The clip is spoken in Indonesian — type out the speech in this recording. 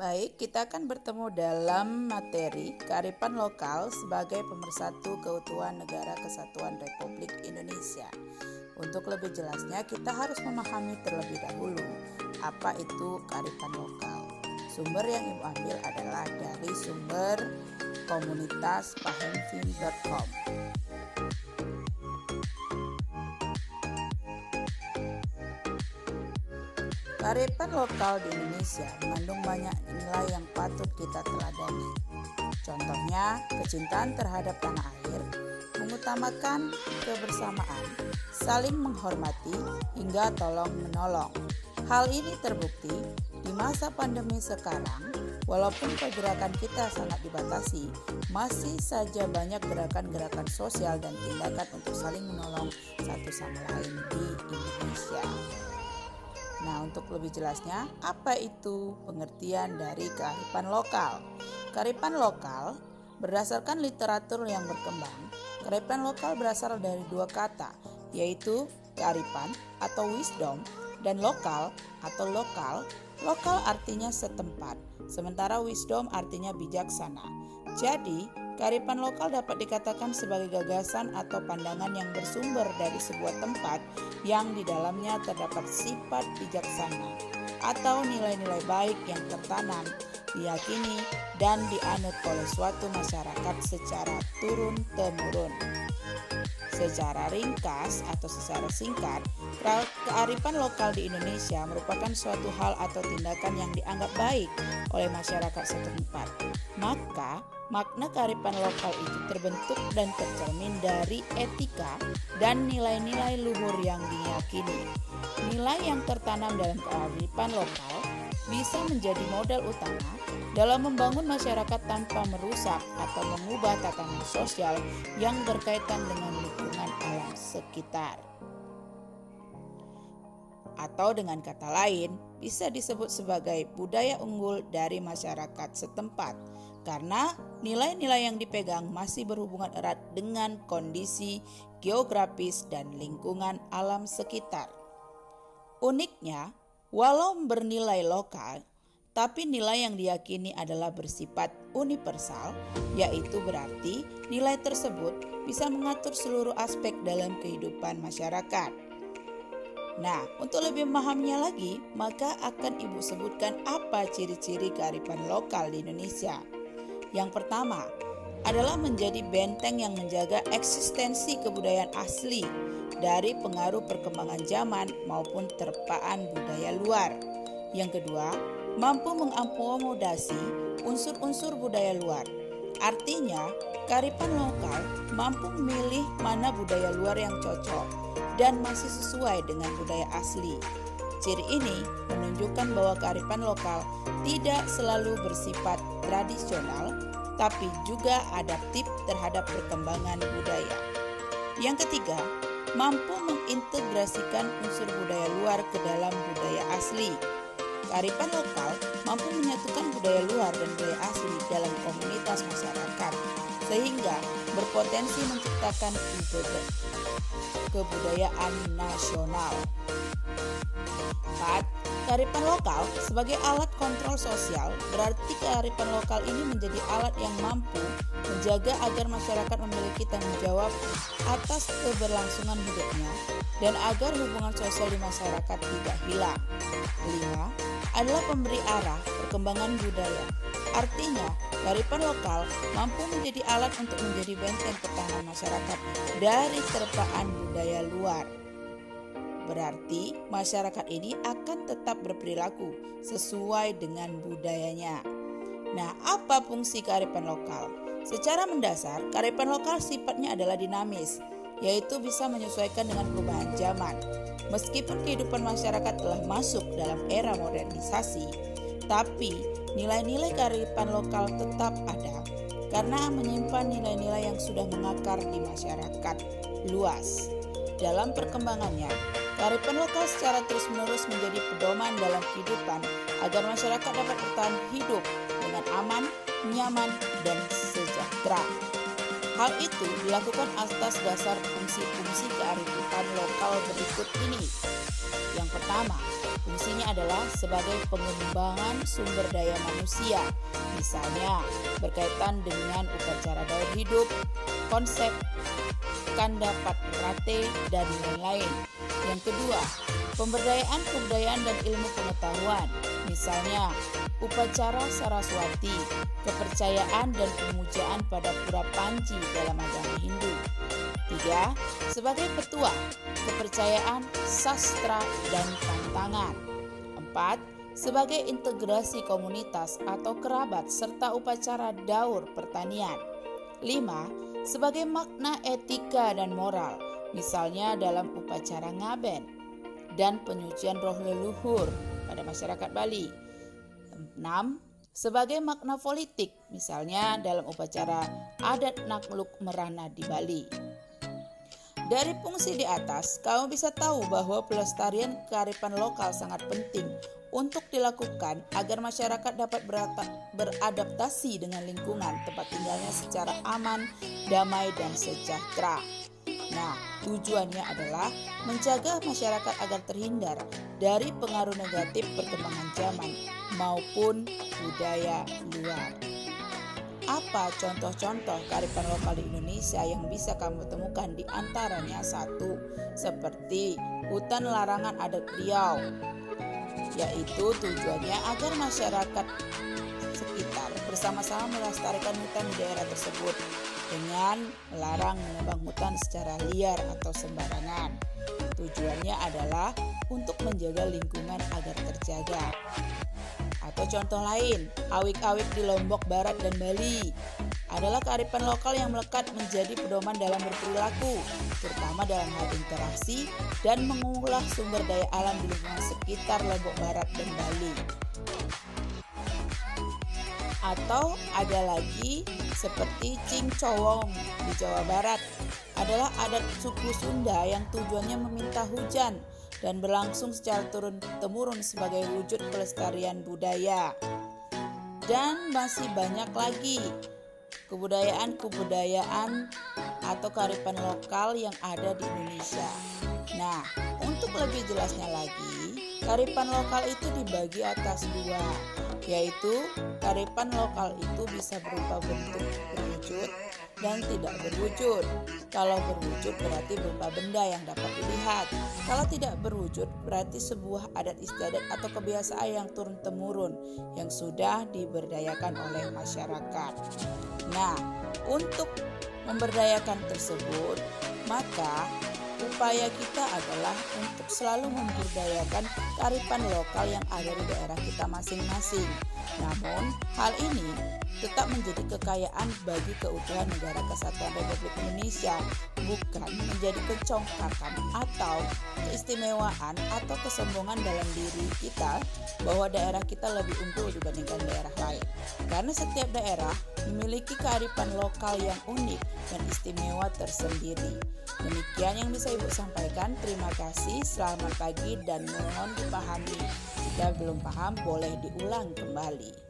Baik, kita akan bertemu dalam materi kearifan lokal sebagai pemersatu keutuhan negara kesatuan Republik Indonesia. Untuk lebih jelasnya, kita harus memahami terlebih dahulu apa itu kearifan lokal. Sumber yang Ibu ambil adalah dari sumber komunitas. Kearifan lokal di Indonesia mengandung banyak nilai yang patut kita teladani. Contohnya, kecintaan terhadap tanah air, mengutamakan kebersamaan, saling menghormati, hingga tolong-menolong. Hal ini terbukti di masa pandemi sekarang, walaupun pergerakan kita sangat dibatasi, masih saja banyak gerakan-gerakan sosial dan tindakan untuk saling menolong satu sama lain di Indonesia. Nah, untuk lebih jelasnya, apa itu pengertian dari kearifan lokal? Kearifan lokal berdasarkan literatur yang berkembang, kearifan lokal berasal dari dua kata, yaitu kearifan atau wisdom dan lokal atau lokal. Lokal artinya setempat, sementara wisdom artinya bijaksana. Jadi, Kearifan lokal dapat dikatakan sebagai gagasan atau pandangan yang bersumber dari sebuah tempat yang di dalamnya terdapat sifat bijaksana atau nilai-nilai baik yang tertanam, diyakini, dan dianut oleh suatu masyarakat secara turun-temurun. Secara ringkas atau secara singkat, kearifan lokal di Indonesia merupakan suatu hal atau tindakan yang dianggap baik oleh masyarakat setempat. Maka, makna kearifan lokal itu terbentuk dan tercermin dari etika dan nilai-nilai luhur yang diyakini. Nilai yang tertanam dalam kearifan lokal bisa menjadi modal utama dalam membangun masyarakat tanpa merusak atau mengubah tatanan sosial yang berkaitan dengan lingkungan alam sekitar. Atau dengan kata lain, bisa disebut sebagai budaya unggul dari masyarakat setempat karena nilai-nilai yang dipegang masih berhubungan erat dengan kondisi geografis dan lingkungan alam sekitar. Uniknya, walau bernilai lokal, tapi nilai yang diyakini adalah bersifat universal, yaitu berarti nilai tersebut bisa mengatur seluruh aspek dalam kehidupan masyarakat. Nah, untuk lebih memahaminya lagi, maka akan Ibu sebutkan apa ciri-ciri kearifan lokal di Indonesia. Yang pertama adalah menjadi benteng yang menjaga eksistensi kebudayaan asli dari pengaruh perkembangan zaman maupun terpaan budaya luar. Yang kedua, mampu mengakomodasi unsur-unsur budaya luar. Artinya, kearifan lokal mampu memilih mana budaya luar yang cocok dan masih sesuai dengan budaya asli. Ciri ini menunjukkan bahwa kearifan lokal tidak selalu bersifat tradisional, tapi juga adaptif terhadap perkembangan budaya. Yang ketiga, mampu mengintegrasikan unsur budaya luar ke dalam budaya asli Kearifan lokal budaya luar dan budaya asli dalam komunitas masyarakat, sehingga berpotensi menciptakan kebudayaan nasional. 4. Kearifan lokal sebagai alat kontrol sosial berarti kearifan lokal ini menjadi alat yang mampu menjaga agar masyarakat memiliki tanggung jawab atas keberlangsungan hidupnya dan agar hubungan sosial di masyarakat tidak hilang. 5. Adalah pemberi arah perkembangan budaya. Artinya, kearifan lokal mampu menjadi alat untuk menjadi benteng pertahanan masyarakat dari terpaan budaya luar. Berarti masyarakat ini akan tetap berperilaku sesuai dengan budayanya. Nah, apa fungsi kearifan lokal? Secara mendasar, kearifan lokal sifatnya adalah dinamis, yaitu bisa menyesuaikan dengan perubahan zaman. Meskipun kehidupan masyarakat telah masuk dalam era modernisasi, tapi nilai-nilai kearifan lokal tetap ada karena menyimpan nilai-nilai yang sudah mengakar di masyarakat luas. Dalam perkembangannya, Kearifan lokal secara terus-menerus menjadi pedoman dalam kehidupan agar masyarakat dapat bertahan hidup dengan aman, nyaman, dan sejahtera. Hal itu dilakukan atas dasar fungsi-fungsi kearifan lokal berikut ini. Yang pertama, fungsinya adalah sebagai pengembangan sumber daya manusia, misalnya berkaitan dengan upacara daur hidup, konsep kanda rate, dan lain-lain. Yang kedua, pemberdayaan kebudayaan dan ilmu pengetahuan, misalnya upacara Saraswati, kepercayaan dan pemujaan pada pura panci dalam agama Hindu. Tiga, sebagai petua, kepercayaan, sastra, dan tantangan. Empat, sebagai integrasi komunitas atau kerabat serta upacara daur pertanian. Lima, sebagai makna etika dan moral, misalnya dalam upacara ngaben dan penyucian roh leluhur pada masyarakat Bali. 6. Sebagai makna politik, misalnya dalam upacara adat nakluk merana di Bali. Dari fungsi di atas, kamu bisa tahu bahwa pelestarian kearifan lokal sangat penting untuk dilakukan agar masyarakat dapat beradaptasi dengan lingkungan tempat tinggalnya secara aman, damai, dan sejahtera. Nah, tujuannya adalah menjaga masyarakat agar terhindar dari pengaruh negatif perkembangan zaman maupun budaya luar. Apa contoh-contoh kearifan lokal di Indonesia yang bisa kamu temukan di antaranya satu, seperti hutan larangan adat Riau, yaitu tujuannya agar masyarakat sekitar bersama-sama melestarikan hutan di daerah tersebut dengan melarang menebang hutan secara liar atau sembarangan. Tujuannya adalah untuk menjaga lingkungan agar terjaga. Atau contoh lain, awik-awik di Lombok Barat dan Bali adalah kearifan lokal yang melekat menjadi pedoman dalam berperilaku, terutama dalam hal interaksi dan mengolah sumber daya alam di lingkungan sekitar Lombok Barat dan Bali. Atau ada lagi seperti Cingcowong di Jawa Barat adalah adat suku Sunda yang tujuannya meminta hujan dan berlangsung secara turun-temurun sebagai wujud pelestarian budaya. Dan masih banyak lagi kebudayaan-kebudayaan atau kearifan lokal yang ada di Indonesia. Nah, untuk lebih jelasnya lagi, kearifan lokal itu dibagi atas dua, yaitu kearifan lokal itu bisa berupa bentuk berwujud dan tidak berwujud. Kalau berwujud berarti berupa benda yang dapat dilihat. Kalau tidak berwujud berarti sebuah adat istiadat atau kebiasaan yang turun-temurun yang sudah diberdayakan oleh masyarakat. Nah, untuk memberdayakan tersebut, maka upaya kita adalah untuk selalu memberdayakan kearifan lokal yang ada di daerah kita masing-masing. Namun, hal ini tetap menjadi kekayaan bagi keutuhan negara kesatuan Republik Indonesia, bukan menjadi kecongkakan atau keistimewaan atau kesombongan dalam diri kita bahwa daerah kita lebih unggul dibandingkan daerah lain. Karena setiap daerah memiliki kearifan lokal yang unik dan istimewa tersendiri. Demikian yang bisa Ibu sampaikan. Terima kasih, selamat pagi dan mohon dipahami. Jika belum paham, boleh diulang kembali.